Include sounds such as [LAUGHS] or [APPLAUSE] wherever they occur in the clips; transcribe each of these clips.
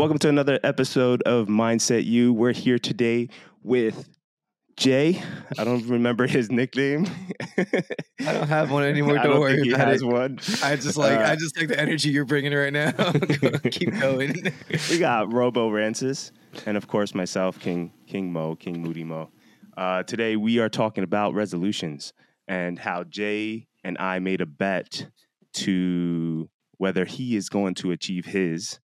Welcome to another episode of Mindset U. We're here today with Jay. I don't remember his nickname. [LAUGHS] I don't have one anymore. Don't, don't worry he has it. one. I just like Uh, I just like the energy you're bringing right now. [LAUGHS] Keep [LAUGHS] going. we got Robo Rances, and of course myself, King King Mo, King Moody Mo. Uh, today we are talking about resolutions and how Jay and I made a bet to whether he is going to achieve his.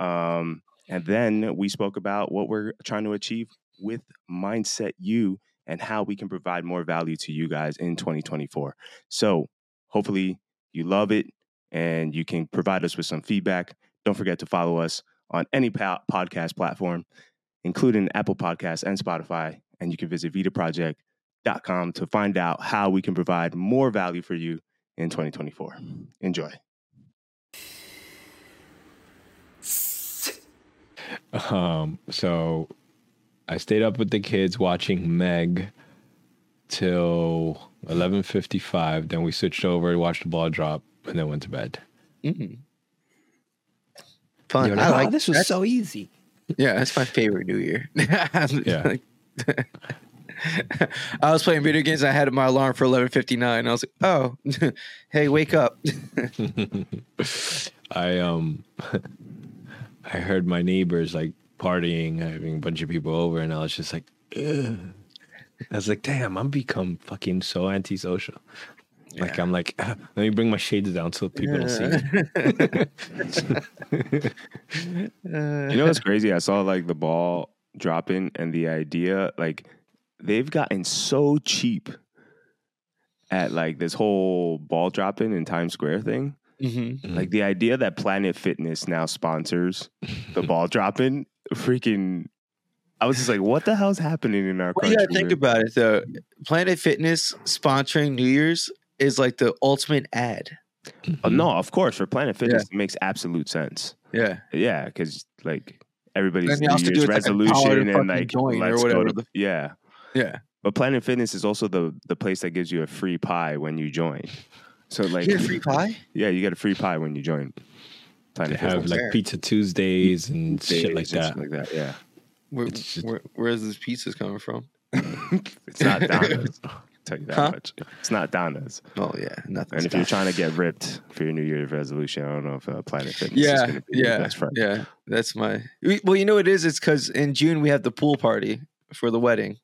Um, and then we spoke about what we're trying to achieve with Mindset U and how we can provide more value to you guys in 2024. So hopefully you love it and you can provide us with some feedback. Don't forget to follow us on any po- podcast platform, including Apple Podcasts and Spotify. And you can visit vidaproject.com to find out how we can provide more value for you in 2024. Enjoy. Um, so I stayed up with the kids watching Meg till eleven fifty five. Then we switched over, and watched the ball drop, and then went to bed. Mm. Fun. They were I like, "Oh, this was so easy. Yeah, that's my favorite New Year. [LAUGHS] Yeah. [LAUGHS] I was playing video games. I had my alarm for eleven fifty nine. I was like, "Oh, [LAUGHS] hey, wake up!" I um I heard my neighbors like partying, having a bunch of people over, and I was just like, Ugh. I was like, damn, I'm become fucking so antisocial. Like I'm like, "Ah, let me bring my shades down so people don't see me. [LAUGHS] You know what's crazy? I saw like the ball dropping and the idea, like, they've gotten so cheap at like this whole ball dropping in Times Square thing. Mhm. Like the idea that Planet Fitness now sponsors the ball [LAUGHS] dropping, freaking. I was just like, what the hell's happening in our Well, you country? gotta think about it though. Planet Fitness sponsoring New Year's is like the ultimate ad. Oh, no, of course, for Planet Fitness, it makes absolute sense. Yeah. Yeah, because like everybody's And they New also do Year's it like a power to resolution and like let's go to the- yeah. Yeah. But Planet Fitness is also the the place that gives you a free pie when you join. So like, you get a free pie? yeah, you get a free pie when you join. They have like Fair. pizza Tuesdays and shit like and that. like that. Yeah, Where, just- where, where's this pizza's coming from? [LAUGHS] it's not Donna's. [LAUGHS] I'll tell you that Huh? much. It's not Donna's. Oh yeah, nothing. And if you're trying to get ripped for your New Year's resolution, I don't know if uh, Planet Fitness is yeah, going to be your best friend. yeah, that's my. Well, you know what it is. It's because in June we have the pool party for the wedding.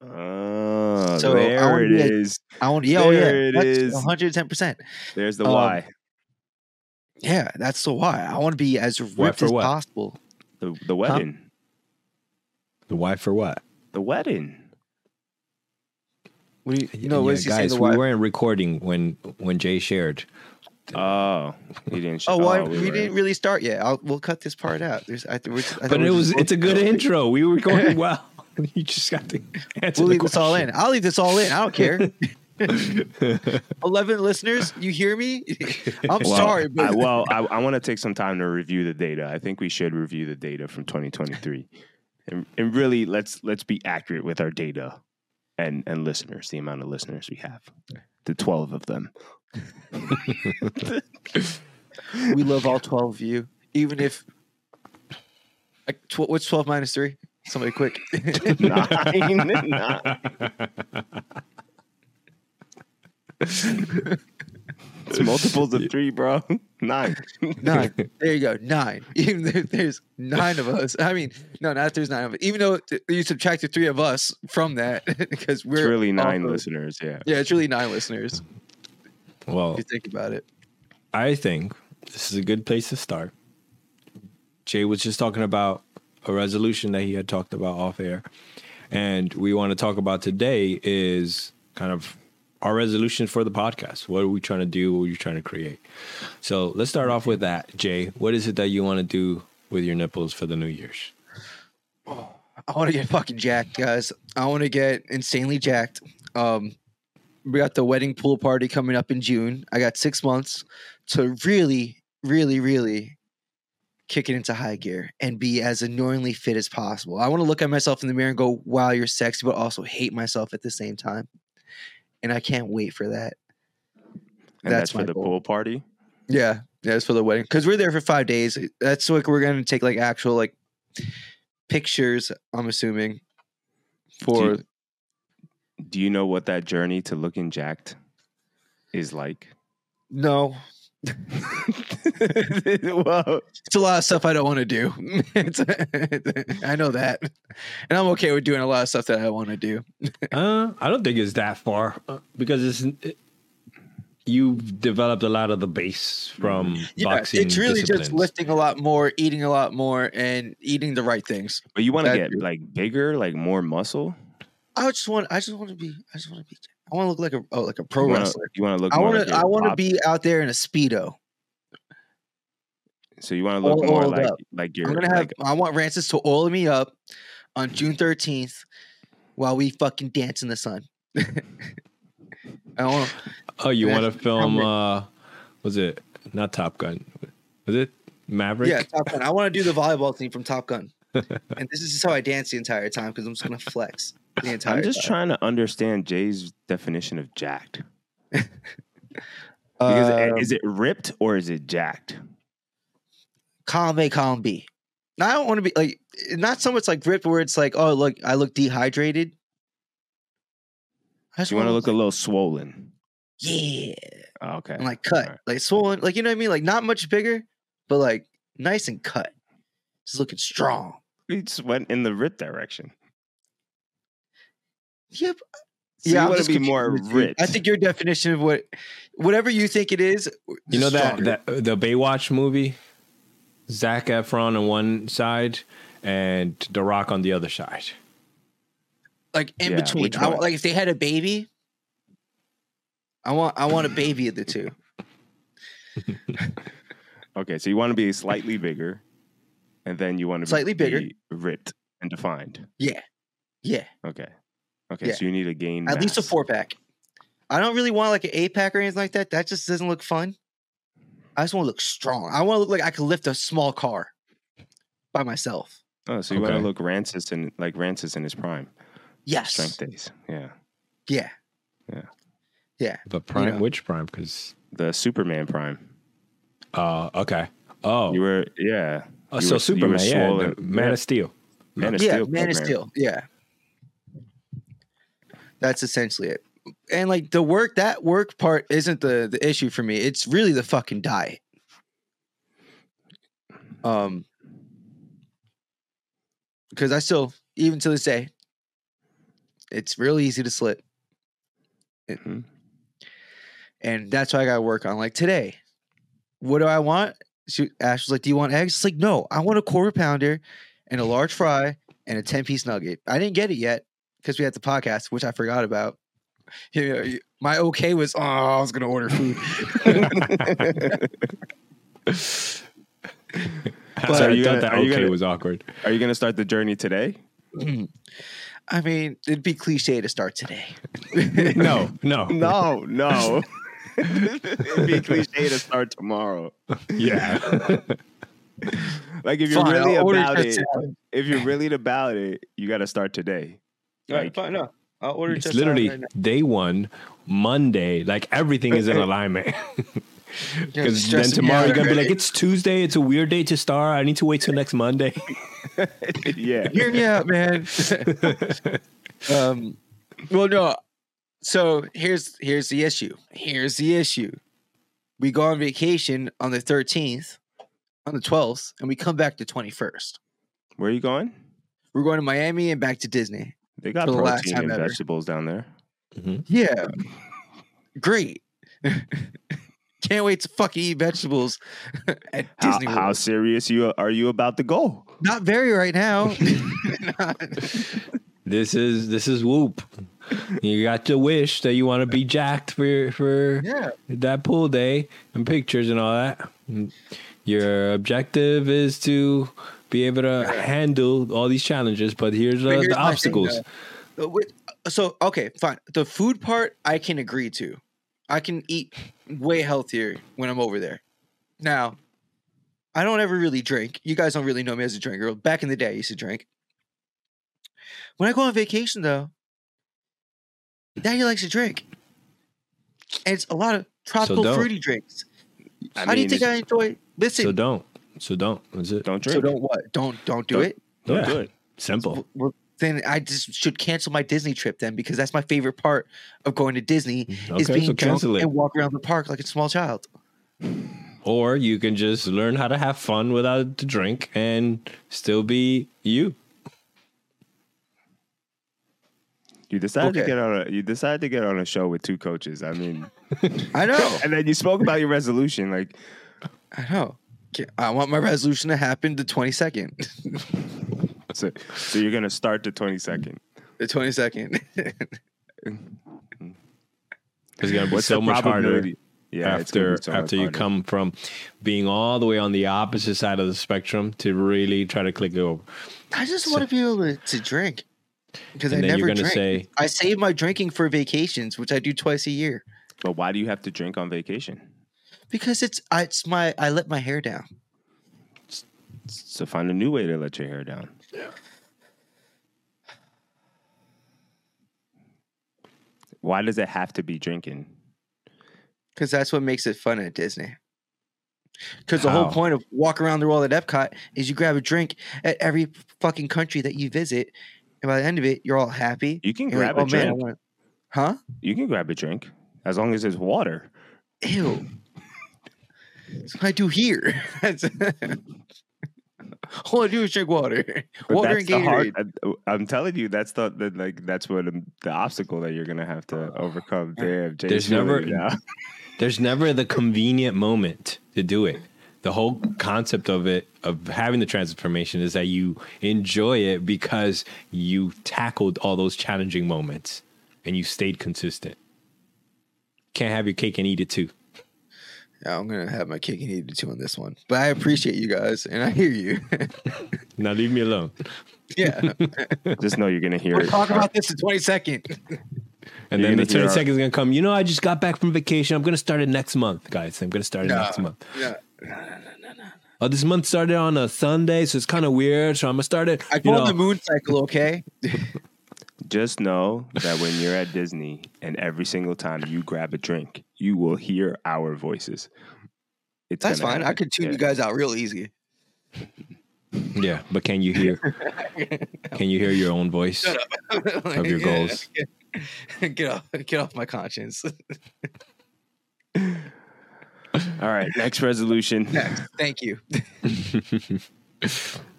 Oh, So, I there wanna it be a- is. I want. Yeah, oh There yeah, it that's is. 110. percent There's the Um, why. Yeah, that's the why. I want to be as ripped as what? possible. The the wedding. The why for what? The wedding. What do you, you know? Yeah, what is he guys, The we why? weren't recording when when Jay shared. Oh, he didn't. Oh, why we we, didn't really start yet. I'll, we'll cut this part out. There's, I, think I But it was. It's a good [LAUGHS] intro. We were going [LAUGHS] well. [LAUGHS] You just got to answer We'll the leave this all in. I'll leave this all in. I don't care. [LAUGHS] Eleven listeners, you hear me? [LAUGHS] I'm Well, sorry, I, but well, I, I want to take some time to review the data. I think we should review the data from 2023, and, and really let's let's be accurate with our data and and listeners. The amount of listeners we have, the 12 of them. we love all twelve of you, even if. Like, tw- what's twelve minus three? Somebody quick. [LAUGHS] Nine, nine. It's multiples of three, bro. [LAUGHS] Nine. nine. There you go. Nine. [LAUGHS] Even if there's nine of us. I mean, no, not if there's nine of us. Even though you subtract the three of us from that, because we're really nine also- listeners. Yeah. Yeah, it's really nine listeners. Well, If you think about it. I think this is a good place to start. Jay was just talking about a resolution that he had talked about off air. And we want to talk about today is kind of our resolution for the podcast. What are we trying to do? What are you trying to create? So let's start off with that. Jay, what is it that you want to do with your nipples for the New Year's? I want to get fucking jacked, guys. I want to get insanely jacked. Um, we got the wedding pool party coming up in June. I got six months to really, really, really kick it into high gear and be as annoyingly fit as possible. I want to look at myself in the mirror and go, "Wow, you're sexy," but also hate myself at the same time. And I can't wait for that. And that's, That's for the goal. pool party. Yeah, yeah, it's for the wedding because we're there for five days. That's like we're gonna take like actual like pictures. I'm assuming for Do Do you know what that journey to looking jacked is like? no. [LAUGHS] Whoa. It's a lot of stuff I don't want to do. It's- [LAUGHS] I know that, and I'm okay with doing a lot of stuff that I want to do. [LAUGHS] Uh, I don't think it's that far uh, because it's it, you've developed a lot of the base from Yeah, boxing. it's really just lifting a lot more, eating a lot more, and eating the right things. But you want to That- get like bigger, like more muscle. I just want, I just want to be, I just want to be, I want to look like a, oh, like a pro you wanna, wrestler. You want to look. I more want to, you're I want to be out there in a speedo. So you want to look all more like up. like you're I'm gonna have, like I want Rances to oil me up on June 13th while we fucking dance in the sun. [LAUGHS] I want, Oh, you want to film? Uh, was it not Top Gun? Was it Maverick? yeah, Top Gun. I want to do the volleyball team from Top Gun, and this is how I dance the entire time because I'm just gonna flex the entire. I'm just time. trying to understand Jay's definition of jacked. [LAUGHS] Because Um, is it ripped or is it jacked? column A, column B. Now I don't want to be like not so much like ripped where it's like, oh look, I look dehydrated. I just you want to look a little swollen. yeah, Oh, okay. and like cut, Alright. like swollen, like you know what I mean, like not much bigger, but like nice and cut, just looking strong. We just went in the ripped direction. Yep. So you I'm want to be more with you. ripped. I think your definition of what, whatever you think it is, You know just that that the Baywatch movie, Zac Efron on one side and The Rock on the other side. like in Yeah, between. I like if they had a baby, I want I want a baby of the two. [LAUGHS] Okay, so you want to be slightly bigger, and then you want to Slightly be bigger. ripped and defined. Yeah, yeah. Okay. Okay, Yeah. so you need to gain At least a four pack. I don't really want like an eight pack or anything like that. That just doesn't look fun. I just want to look strong. I want to look like I could lift a small car by myself. Oh, so you want to look Rances and like Rances in his prime Yes. strength days. Yeah, Yeah. Yeah. Yeah. But prime, know. which prime? Because the Superman prime. uh, okay. Oh, You were yeah. Uh, you so were- Superman, yeah, swollen. the Man Yeah. of Steel. Man of yeah. Steel. Man of. Steel. Yeah. That's essentially it. And like the work, that work part isn't the the issue for me. It's really the fucking diet. Um, because I still, even to this day, it's real easy to slip. It- Mhm. And that's what I got to work on. Like today, what do I want? She, Ash was like, "Do you want eggs?" It's like, no, I want a quarter pounder and a large fry and a ten piece nugget. I didn't get it yet because we had the podcast, which I forgot about. You know, my okay was, oh, I was gonna order food. [LAUGHS] So I you thought that are you okay gonna- was awkward. Are you gonna start the journey today? Mm-hmm. I mean, it'd be cliche to start today. [LAUGHS] No, no, [LAUGHS] No, no. It'd be cliche to start tomorrow. Yeah. [LAUGHS] Like if you're Fine, really I'll about it, if you're really about it, you got to start today. All right, Like- fine, no, I'll order it's just literally right day one, Monday. Like everything is in alignment. [LAUGHS] You're Because then tomorrow you're gonna be like, it's Tuesday. It's a weird day to start. I need to wait till next Monday. [LAUGHS] yeah. Hear me out, man. um, well, no. So here's here's the issue. Here's the issue. We go on vacation on the 13th, on the 12th, and we come back the 21st. Where are you going? We're going to Miami and back to Disney. They got For the last protein time and ever. vegetables down there. Mm-hmm. Yeah, [LAUGHS] great. [LAUGHS] Can't wait to fucking eat vegetables [LAUGHS] at How, Disney how World. serious you are you about to go? Not very right now. This is this is whoop. You got your wish that you want to be jacked for for yeah. that pool day and pictures and all that. Your objective is to be able to handle all these challenges, but here's, But uh, here's the thing, obstacles. Uh, So okay, fine. The food part I can agree to. I can eat way healthier when I'm over there. Now, I don't ever really drink. You guys don't really know me as a drinker. Back in the day, I used to drink. When I go on vacation, though, Daddy likes to drink, and it's a lot of tropical don't. fruity drinks. I How do you think I enjoy? Listen, So don't. So don't. That's it. Don't drink. so don't what? Don't don't do Don't- it. Don't Yeah. do it. Simple. Well, then I just should cancel my Disney trip then because that's my favorite part of going to Disney is Okay, so being drunk it. and walk around the park like a small child. Or you can just learn how to have fun without the drink and still be you. You decided to get on a you decided to get on a show with two coaches. I mean, [LAUGHS] I know. [LAUGHS] and then you spoke about your resolution. Like, I know. I want my resolution to happen the 22nd. [LAUGHS] so, so you're gonna start the 22nd. the 22nd. It's gonna be What's so much harder? Yeah, after so much after you harder. come from being all the way on the opposite side of the spectrum to really try to click it over. I just want to be able to, to drink because I never drink. say- I save my drinking for vacations, which I do twice a year But why do you have to drink on vacation? because it's I, it's my I let my hair down. So find a new way to let your hair down. Yeah. Why does it have to be drinking? because that's what makes it fun at Disney. Because the whole point of walk around the world at Epcot is you grab a drink at every fucking country that you visit, and by the end of it, you're all happy. You can You're like, grab a "Oh, man, I drink. want-" Huh? You can grab a drink as long as it's water. Ew. That's what I do here. That's [LAUGHS] all I do is drink water. But Water that's and the hard. Gatorade. I, I'm telling you, that's the, the like that's what um, the obstacle that you're gonna have to overcome. Damn, Jay's There's never- [LAUGHS] There's never the convenient moment to do it. The whole concept of it, of having the transformation, is that you enjoy it because you tackled all those challenging moments and you stayed consistent. Can't have your cake and eat it too. Yeah, I'm gonna have my cake and eat it too on this one. But I appreciate you guys, and I hear you. [LAUGHS] Now leave me alone. yeah, [LAUGHS] Just know you're gonna hear we'll it. talk about this the 22nd. And You're then the gonna 20 our- seconds gonna come. You know, I just got back from vacation. I'm gonna start it next month, guys. I'm gonna start it No. next month. Yeah. Oh, this month started on a Sunday, so it's kind of weird. So I'm gonna start it. I you call know, the moon cycle, okay? [LAUGHS] Just know that when you're at Disney and every single time you grab a drink, you will hear our voices. It's That's gonna fine. I happen. could tune Yeah. you guys out real easy. [LAUGHS] yeah, but can you hear? [LAUGHS] can you hear your own voice? of your goals. Get off, get off my conscience. All right, next resolution. [LAUGHS] Next, thank you. [LAUGHS] I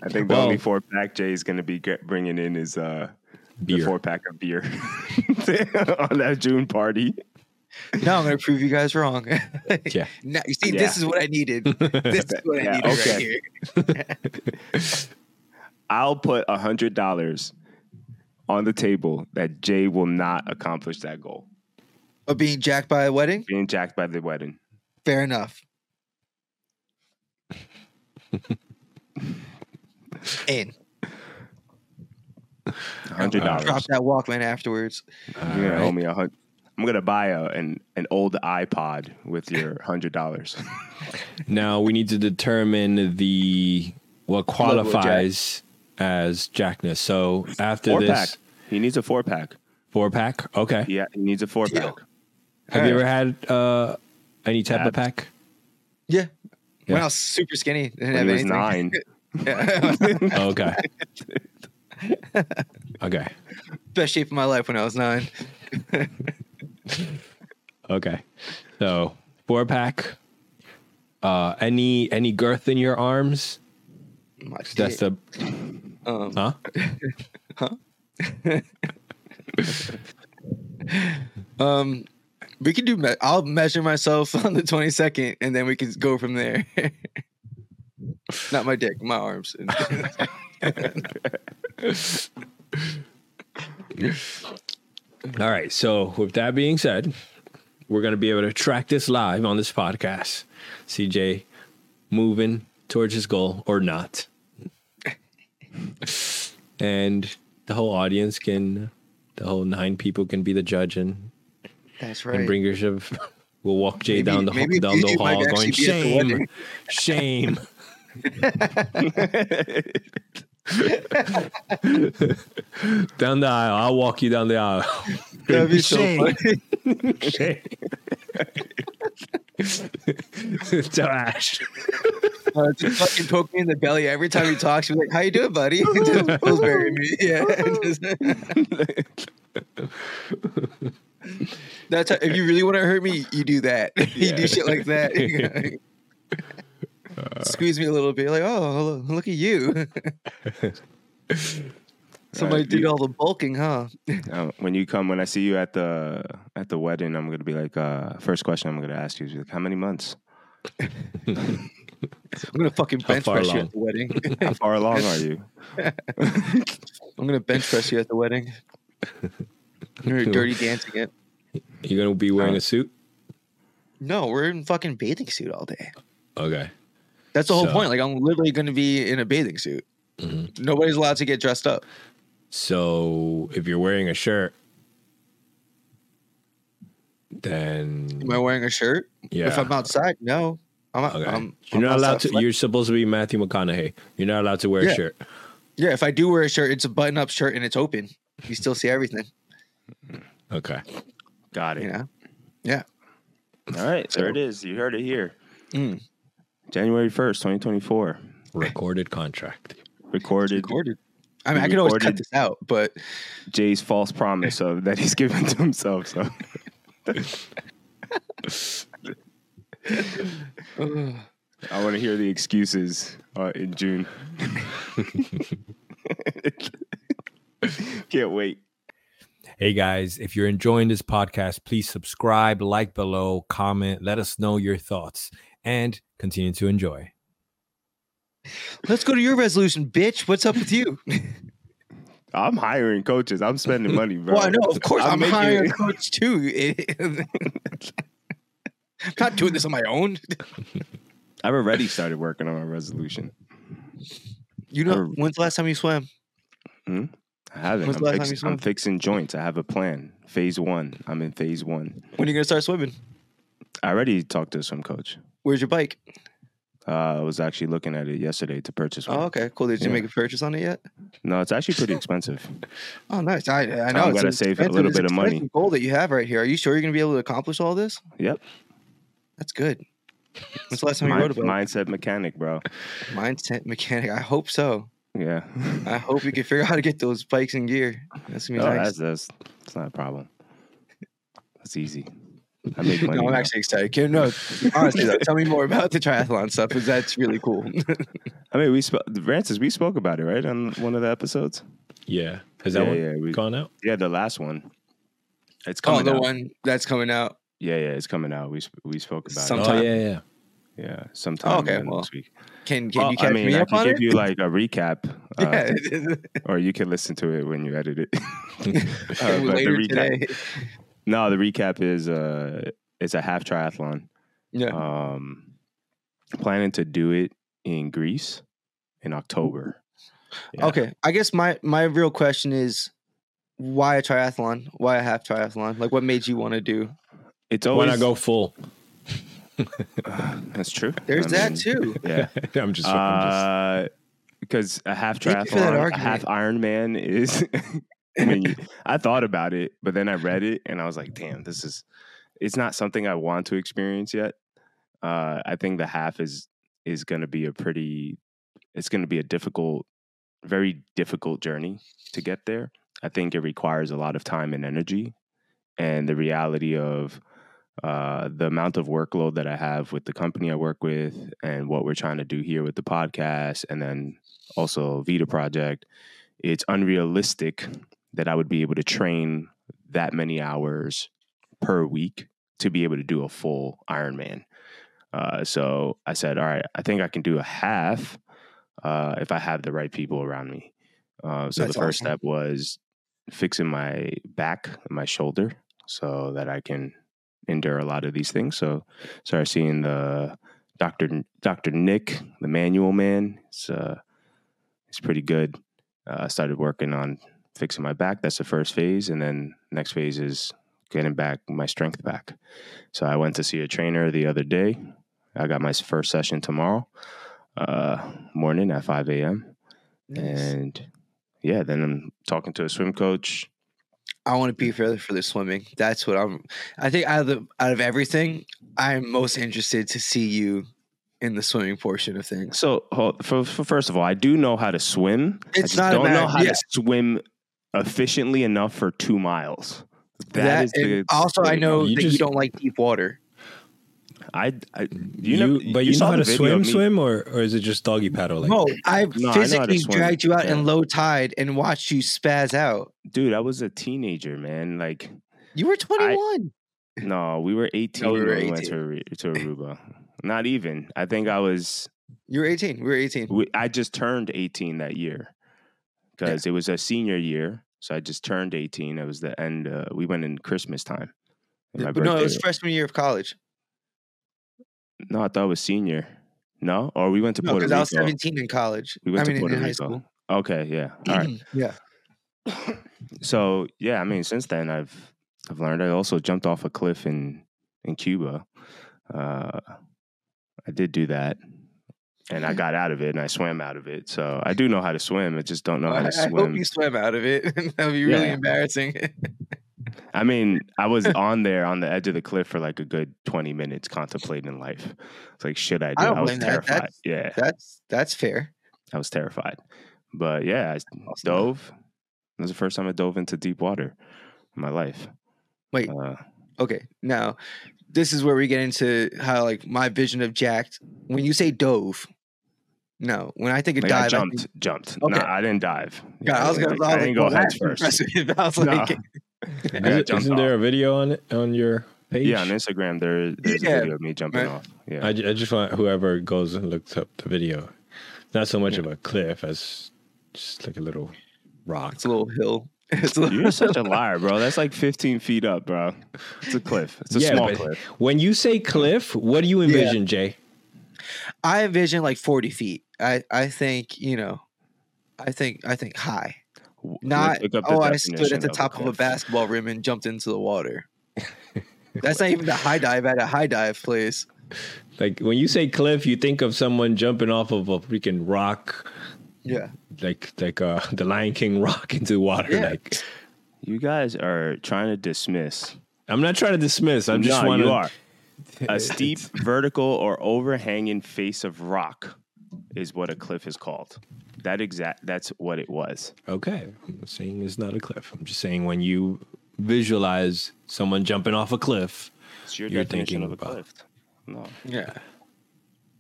think the Well- only four pack Jay is going to be get, bringing in is uh, the Beer. four pack of beer [LAUGHS] on that June party. Now I'm gonna prove you guys wrong. Yeah. Now, you see, Yeah. this is what I needed. This is what Yeah, I needed okay. right here. I'll put a hundred dollars on the table that Jay will not accomplish that goal. Of being jacked by a wedding, Being jacked by the wedding. Fair enough. [LAUGHS] In. A hundred Drop that Walkman afterwards. You're gonna owe me a hundred. I'm gonna buy a, an an old iPod with your hundred dollars. [LAUGHS] Now we need to determine the what Level of jack. qualifies as jackness. So after four this pack. He needs a four pack. four pack, okay. Yeah, he needs a four Deal. pack. Have you ever had uh, any type of pack? Yeah. When I was super skinny, didn't When have he was nine. [LAUGHS] Oh, okay. okay. Best shape of my life when I was nine. [LAUGHS] Okay. So four pack. Uh, any any girth in your arms? My That's the um, huh? [LAUGHS] huh? um, we can do. Me- I'll measure myself [LAUGHS] on the twenty second, and then we can go from there. [LAUGHS] Not my dick, my arms. [LAUGHS] All right. So with that being said, we're gonna be able to track this live on this podcast. CJ moving towards his goal or not. and the whole audience can the whole nine people can be the judge and, That's right. and bringers of we'll walk Jay Maybe- down the maybe down the hall going actually be at shame shame [LAUGHS] down the aisle I'll walk you down the aisle [LAUGHS] That'd be so Shame. funny. [LAUGHS] Shame. Trash. Uh, just fucking poke me in the belly every time he talks. He's like, "How you doing, buddy?" just Pillsbury me. Yeah. Just- That's how, if you really want to hurt me, you do that. [LAUGHS] you do shit like that. [LAUGHS] Squeeze me a little bit. Like, oh, look at you. [LAUGHS] Somebody Right, did you- all the bulking, huh? Uh, when you come, when I see you at the at the wedding, I'm gonna be like, uh, first question I'm gonna ask you is like, how many months? I'm gonna fucking How bench far press you at the wedding. How far along are you? I'm gonna bench press you at the wedding. You're dirty dancing it. You gonna be wearing a suit? No, we're in fucking bathing suit all day. Okay. That's the whole So- point. Like I'm literally gonna be in a bathing suit. Mhm. Nobody's allowed to get dressed up. So if you're wearing a shirt, then Am I wearing a shirt? yeah. If I'm outside, no. I'm, Okay. I'm, you're I'm not allowed outside to. You're supposed to be Matthew McConaughey. You're not allowed to wear Yeah. a shirt. Yeah, if I do wear a shirt, it's a button-up shirt and it's open. You still see everything. Okay. Got it. Yeah. Yeah. All right, So- there it is. You heard it here. Mm. January first, 2024. Recorded contract. Recorded Recorded. I mean, I could always cut this out, but Jay's false promise of that he's given to himself. So [LAUGHS] I want to hear the excuses uh, in June. [LAUGHS] [LAUGHS] Can't wait. Hey guys, if you're enjoying this podcast, please subscribe, like below, comment, let us know your thoughts, and continue to enjoy. let's go to your resolution, bitch. What's up with you? [LAUGHS] I'm hiring coaches. I'm spending money, bro. Well, I know, of course, I'm, making hiring it- a coach too. I'm [LAUGHS] not doing this on my own. [LAUGHS] I've already started working on my resolution. You know, when's the last time you swam? Hmm? I haven't. I'm, fix- I'm fixing joints. I have a plan. Phase one. I'm in phase one. When are you gonna start swimming? I already talked to a swim coach. Where's your bike? Uh, I was actually looking at it yesterday to purchase one. Oh, okay, cool. Did you Yeah. make a purchase on it yet? No, it's actually pretty [LAUGHS] expensive. Oh, nice. I, I know. I'm going to save a little bit of money. Goal that you have right here. Are you sure you're gonna be able to accomplish all this? Yep. That's good. When's the last time you Mind- wrote about it? mindset mechanic, bro. mindset mechanic? I hope so. Yeah. I hope you can figure out how to get those bikes in gear. That's gonna be Oh, nice. that's, that's that's not a problem. That's easy. I make money. [LAUGHS] No, I'm now. actually excited. Can- No, honestly, though, tell me more about the triathlon stuff because that's really cool. [LAUGHS] I mean, we spoke. Francis, we spoke about it, right, on one of the episodes. Yeah. Has that yeah, one yeah, we, gone out? yeah, the last one. It's oh, coming oh, the out. one that's coming out. Yeah, yeah, it's coming out. We we spoke about Sometime- Oh, yeah, yeah. It. Yeah, sometime okay, uh, well, next week. Can can Well, you catch I mean, me I up can on give it? you like a [LAUGHS] recap, uh, yeah, [LAUGHS] or you can listen to it when you edit it. [LAUGHS] Uh, but the later recap- today. No, the recap is uh, it's a half triathlon. Yeah. Um, planning to do it in Greece in October. Yeah. Okay, I guess my my real question is why a triathlon? Why a half triathlon? Like, what made you want to do? It's Why always not go full? That's true. There's I that mean, too. Yeah. [LAUGHS] I'm just. I'm just Uh, because a half Thank you triathlon, a argument. half Ironman is. [LAUGHS] I mean, I thought about it, but then I read it and I was like, "Damn, this is." It's not something I want to experience yet. Uh, I think the half is is going to be a pretty. It's going to be a difficult, very difficult journey to get there. I think it requires a lot of time and energy, and the reality of uh, the amount of workload that I have with the company I work with and what we're trying to do here with the podcast and then also Vida Project, it's unrealistic that I would be able to train that many hours per week to be able to do a full Ironman. Uh, so I said, all right, I think I can do a half uh, if I have the right people around me. Uh, so That's the first awesome. step was fixing my back and my shoulder so that I can endure a lot of these things. So started seeing the Dr. Dr. Nick, the manual man. It's uh it's pretty good. Uh started working on fixing my back. That's the first phase. And then next phase is getting back my strength back. So I went to see a trainer the other day. I got my first session tomorrow, uh morning at five AM. Nice. And yeah, then I'm talking to a swim coach. I want to be for for the swimming. That's what I'm. I think out of the out of everything, I'm most interested to see you in the swimming portion of things. So, hold- for, for first of all, I do know how to swim. I It's just not a don't know how yeah. to swim efficiently enough for two miles. That, is and also, I know You that you don't like deep water. I, I you, You, never, but you, know how to swim, swim, or or is it just doggy paddle? Like No, I No, I know how to physically swim. dragged you out Yeah. in low tide and watched you spaz out. dude. I was a teenager, man. Like, You were 21. no, we were eighteen No, we were when we went to to [LAUGHS] Aruba. Not even. I think I was. You were 18. We were 18. we- I just turned eighteen that year because it was a senior year. So I just turned eighteen. It was the end. Uh, we went in Christmas time. my But no, it was freshman year of college. No, I thought it was senior. No, or we went to No, Puerto Rico. I was 17 in college. We went I to mean, Puerto in high Rico. school. Okay, yeah. All right. [CLEARS THROAT] yeah. [COUGHS] So yeah, I mean, since then I've I've learned. I also jumped off a cliff in in Cuba. Uh, I did do that, and I got out of it, and I swam out of it. So I do know how to swim. I just don't know how I, to I hope you swam out of it. [LAUGHS] that would be really Yeah. embarrassing. [LAUGHS] I mean, I was [LAUGHS] on there on the edge of the cliff for like a good twenty minutes, contemplating life. It's like, should I do? I don't was terrified. That's- yeah, that's that's fair. I was terrified. But yeah, I dove. It was the first time I dove into deep water in my life. Wait, Uh, okay. Now, this is where we get into how like my vision of jacked. When you say dove, no. When I think of like I jumped, I think, jumped. Okay. No, I didn't dive. God, I was gonna. Like, I, I was didn't go well, head first. [LAUGHS] I was No. like, [LAUGHS] I Isn't, isn't there off. a video on it on your page? Yeah, on Instagram there, there's Yeah, a video of me jumping right. off. Yeah, I, I just want whoever goes and looks up the video. Not so much of a cliff as just like a little rock. it's a little hill. [LAUGHS] It's a little, you're such a liar, bro. That's like 15 feet up, bro. It's a cliff. It's a Yeah, small cliff. When you say cliff, what do you envision, Jay? I envision like 40 feet. I I think you know. I think I think high. Not look oh, I stood at the of top of a basketball rim and jumped into the water. [LAUGHS] That's not even the high dive at a high dive place. Like when you say cliff, you think of someone jumping off of a freaking rock, Yeah. like like uh, [LAUGHS] the Lion King rock into water. Yeah. Like You guys are trying to dismiss. I'm not trying to dismiss. I'm just no, you are. [LAUGHS] A steep, vertical, or overhanging face of rock is what a cliff is called. That exact. That's what it was. Okay, I'm not saying it's not a cliff. I'm just saying when you visualize someone jumping off a cliff, It's your You're thinking of a about- cliff. No, Yeah.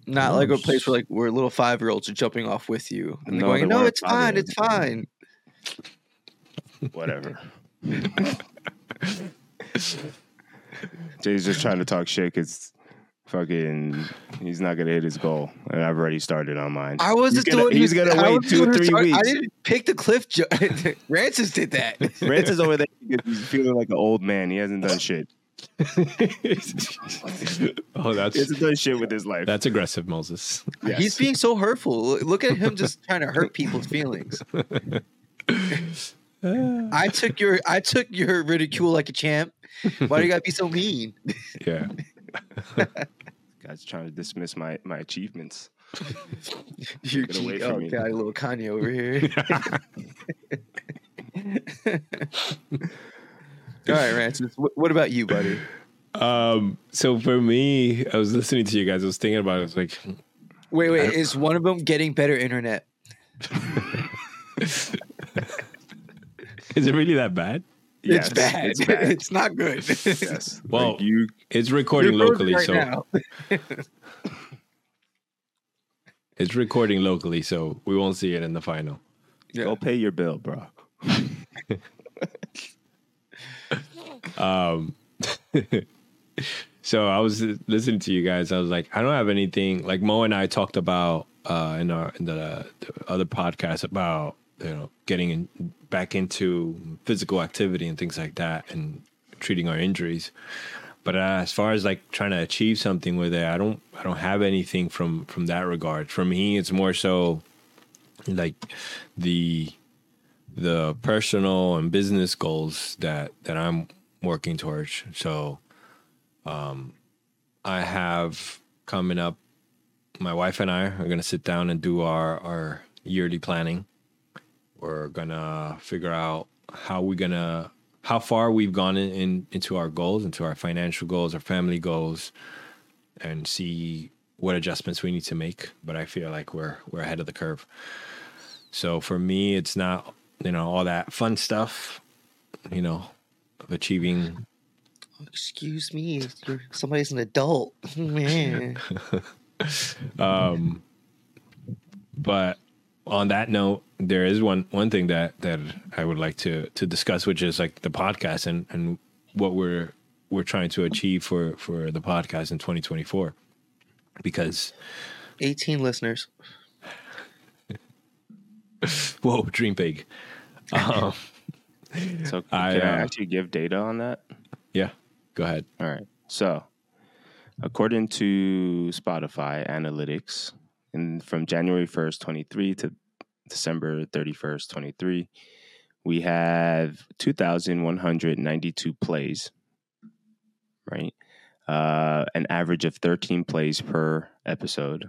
Not No, like a I'm place where like where little five year olds are jumping off with you and they're No, going, no, it's fine, it's fine. whatever. [LAUGHS] Jay's just trying to talk shit because fucking he's not gonna hit his goal, and I've already started on mine. I wasn't He's gonna- doing. he's gonna I wait two, doing a three tar- I didn't pick the cliff. Ju- [LAUGHS] Rancis did that. [LAUGHS] Rance is over there he's feeling like an old man. He hasn't done shit. [LAUGHS] oh, He that's hasn't done shit with his life. that's aggressive, Moses. He's being so hurtful. Look- Look at him just trying to hurt people's feelings. I took your I took your ridicule like a champ. Why do you gotta be so mean? Yeah, Guy's trying to dismiss my my achievements. [LAUGHS] You're Get away cheat- from oh me. god, a little Kanye over here. [LAUGHS] All right, Rances. What, what about you, buddy? Um, so for me, I was listening to you guys. I was thinking about it. I was like, Wait, wait. Is one of them getting better internet? [LAUGHS] is it really that bad? Yes, it's bad. It's [LAUGHS] bad. It's not good. yes. [LAUGHS] Well, Like, you It's recording locally, right so [LAUGHS] it's recording locally, so we won't see it in the final. Yeah. go pay your bill, bro. Um, so I was listening to you guys. I was like, I don't have anything. Like Mo and I talked about uh, in our in the, the other podcast about you know getting in, back into physical activity and things like that, and treating our injuries. But uh, as far as like trying to achieve something with it, I don't I don't have anything from from that regard. For me, it's more so like the the personal and business goals that that I'm working towards. So um I have coming up my wife and I are going to sit down and do our our yearly planning. We're to figure out how we're to how far we've gone in, in into our goals, into our financial goals, our family goals, and see what adjustments we need to make. But I feel like we're we're ahead of the curve. So for me, it's not you know all that fun stuff, you know, of achieving. Excuse me, you're, somebody's an adult, [LAUGHS] man. [LAUGHS] Um, but on that note, there is one one thing that that I would like to to discuss, which is like the podcast and and what we're we're trying to achieve for for the podcast in 2024 because 18 listeners. [LAUGHS] whoa dream big um, So [LAUGHS] I, can I uh, actually give data on that? yeah go ahead All right. So, according to Spotify analytics, and from January 1st, 23 to December 31st, 23, we have 2,192 plays, right? Uh, an average of 13 plays per episode,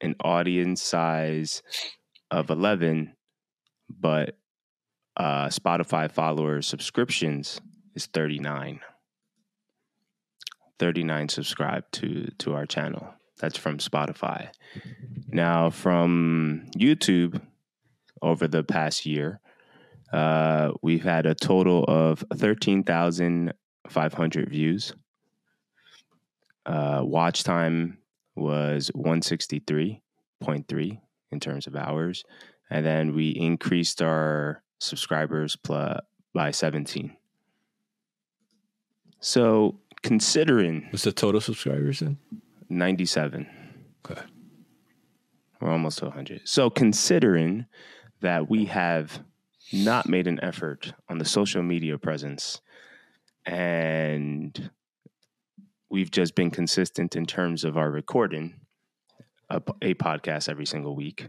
an audience size of 11, but uh, Spotify followers subscriptions is 39. 39 subscribed to to our channel. That's from Spotify. Now from YouTube over the past year, uh, we've had a total of 13,500 views. Uh, watch time was 163.3 in terms of hours. And then we increased our subscribers pl- by 17. So considering what's the total subscribers then 97. okay We're almost to 100. So, considering that we have not made an effort on the social media presence and we've just been consistent in terms of our recording a, a podcast every single week,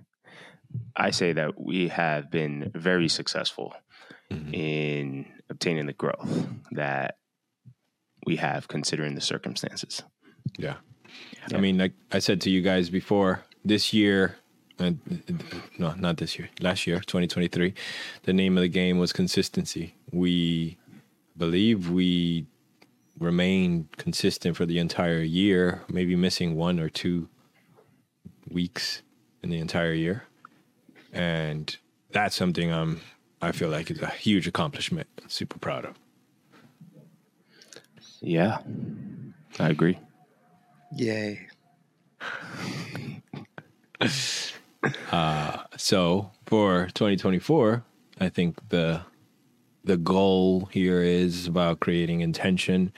I say that we have been very successful Mhm. in obtaining the growth that we have considering the circumstances. yeah Yeah. i mean like i said to you guys before this year and no not this year last year 2023 the name of the game was consistency we believe we remained consistent for the entire year maybe missing one or two weeks in the entire year and that's something i'm i feel like is a huge accomplishment super proud of Yeah, I agree. Yay. So for 2024, I think the the goal here is about creating intention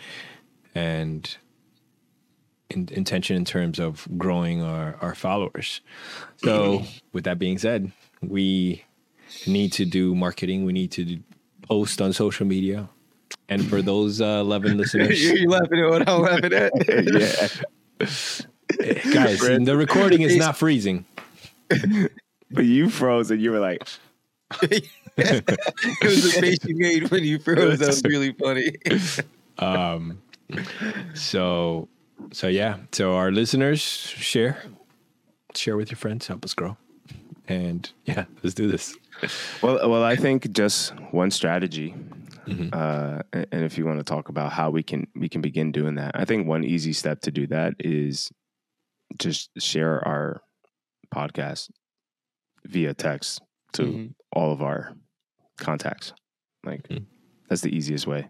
and in, intention in terms of growing our, our followers. So with that being said, we need to do marketing. We need to do- post on social media. And for those uh, 11 [LAUGHS] listeners, You're laughing at what I'm laughing at. [LAUGHS] yeah. [LAUGHS] guys, the recording is not freezing. [LAUGHS] But you froze and you were like, [LAUGHS] it was the face you made when you froze. That was really funny. Um, so, so yeah. So our listeners share, share with your friends, help us grow, and yeah, let's do this. well, well, I think just one strategy. Uh, and if you want to talk about how we can we can begin doing that, I think one easy step to do that is just share our podcast via text to Mhm. all of our contacts. Like Mhm. that's the easiest way.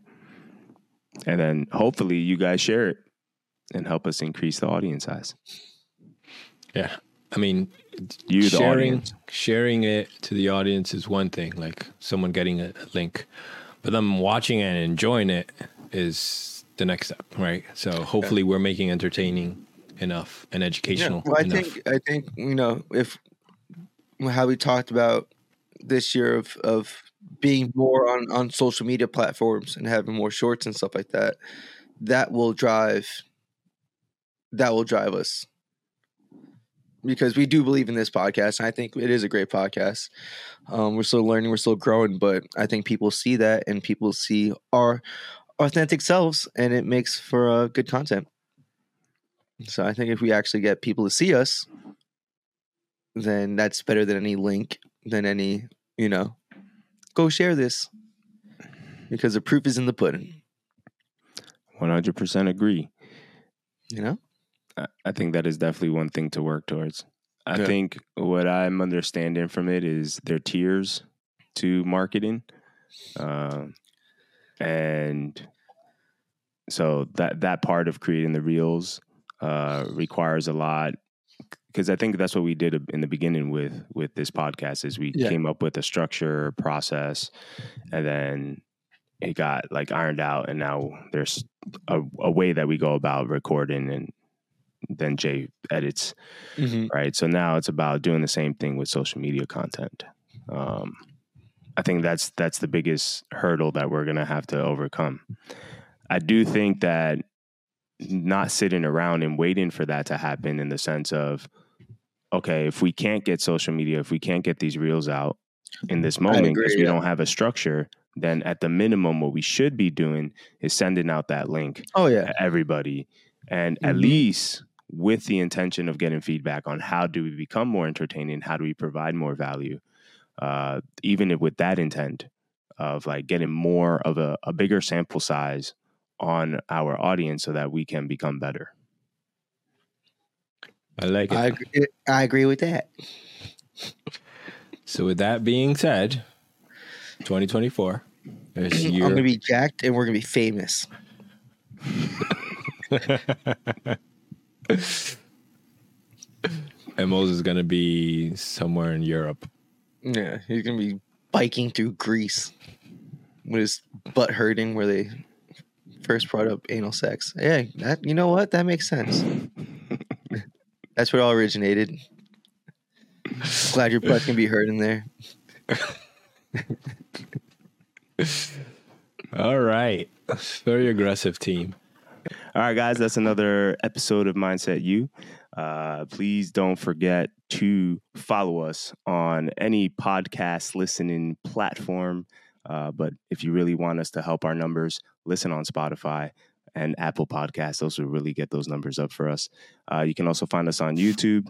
And then hopefully you guys share it and help us increase the audience size. Yeah, I mean, You, sharing audience. sharing it to the audience is one thing, like someone getting a link, but them watching and enjoying it is the next step, right? So hopefully we're making entertaining enough and educational Well, I enough. think I think you know if how we talked about this year of of being more on on social media platforms and having more shorts and stuff like that, that will drive that will drive us because we do believe in this podcast. And I think it is a great podcast. Um, we're still learning, we're still growing, but I think people see that and people see our authentic selves, and it makes for uh, good content. So I think if we actually get people to see us, then that's better than any link, than any, you know, go share this. because the proof is in the pudding. 100% agree. You know? I- think that is definitely one thing to work towards. I Yeah. think what I'm understanding from it is there are tiers to marketing, um, and so that that part of creating the reels uh, requires a lot. Because I think that's what we did in the beginning with with this podcast is we Yeah. came up with a structure process, and then it got like ironed out, and now there's a, a way that we go about recording and then Jay edits, Mm-hmm. right? So now it's about doing the same thing with social media content. Um, I think that's that's the biggest hurdle that we're gonna have to overcome. I do think that not sitting around and waiting for that to happen in the sense of, okay, if we can't get social media, if we can't get these reels out in this moment because we yeah. don't have a structure, then at the minimum, what we should be doing is sending out that link Oh yeah. to everybody and at Mhm. least with the intention of getting feedback on how do we become more entertaining how do we provide more value uh, even if with that intent of like getting more of a, a bigger sample size on our audience so that we can become better I like it. I agree, I agree with that. so with that being said, 2024 is I'm gonna be jacked and we're gonna be famous. [LAUGHS] [LAUGHS] Moses is gonna be somewhere in Europe. Yeah, he's gonna be biking through Greece with his butt hurting where they first brought up anal sex. Yeah, that you know what? That makes sense. [LAUGHS] That's where it all originated. Glad your butt can be hurt in there. [LAUGHS] All right, very aggressive team. All right, guys, that's another episode of Mindset U. Uh, please don't forget to follow us on any podcast listening platform. Uh, but if you really want us to help our numbers, listen on Spotify and Apple Podcasts. Those will really get those numbers up for us. Uh, you can also find us on YouTube.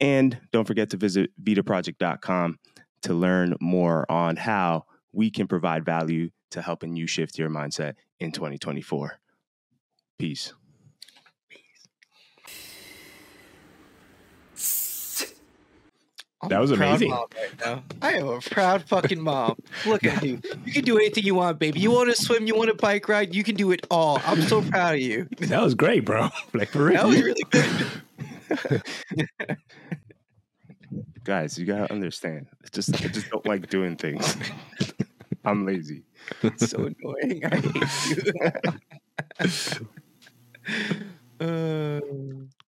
And don't forget to visit vidaproject.com to learn more on how we can provide value to helping you shift your mindset in 2024. Peace. I'm That was amazing. right. I am a proud fucking mom. Look at you. You can do anything you want, baby. You want to swim, you want to bike ride, you can do it all. I'm so proud of you. That was great, bro. [LAUGHS] Like for real. That was really good. [LAUGHS] Guys, you gotta understand. It's just I just don't like doing things. I'm lazy. It's so annoying. I hate you. [LAUGHS] uh... [LAUGHS]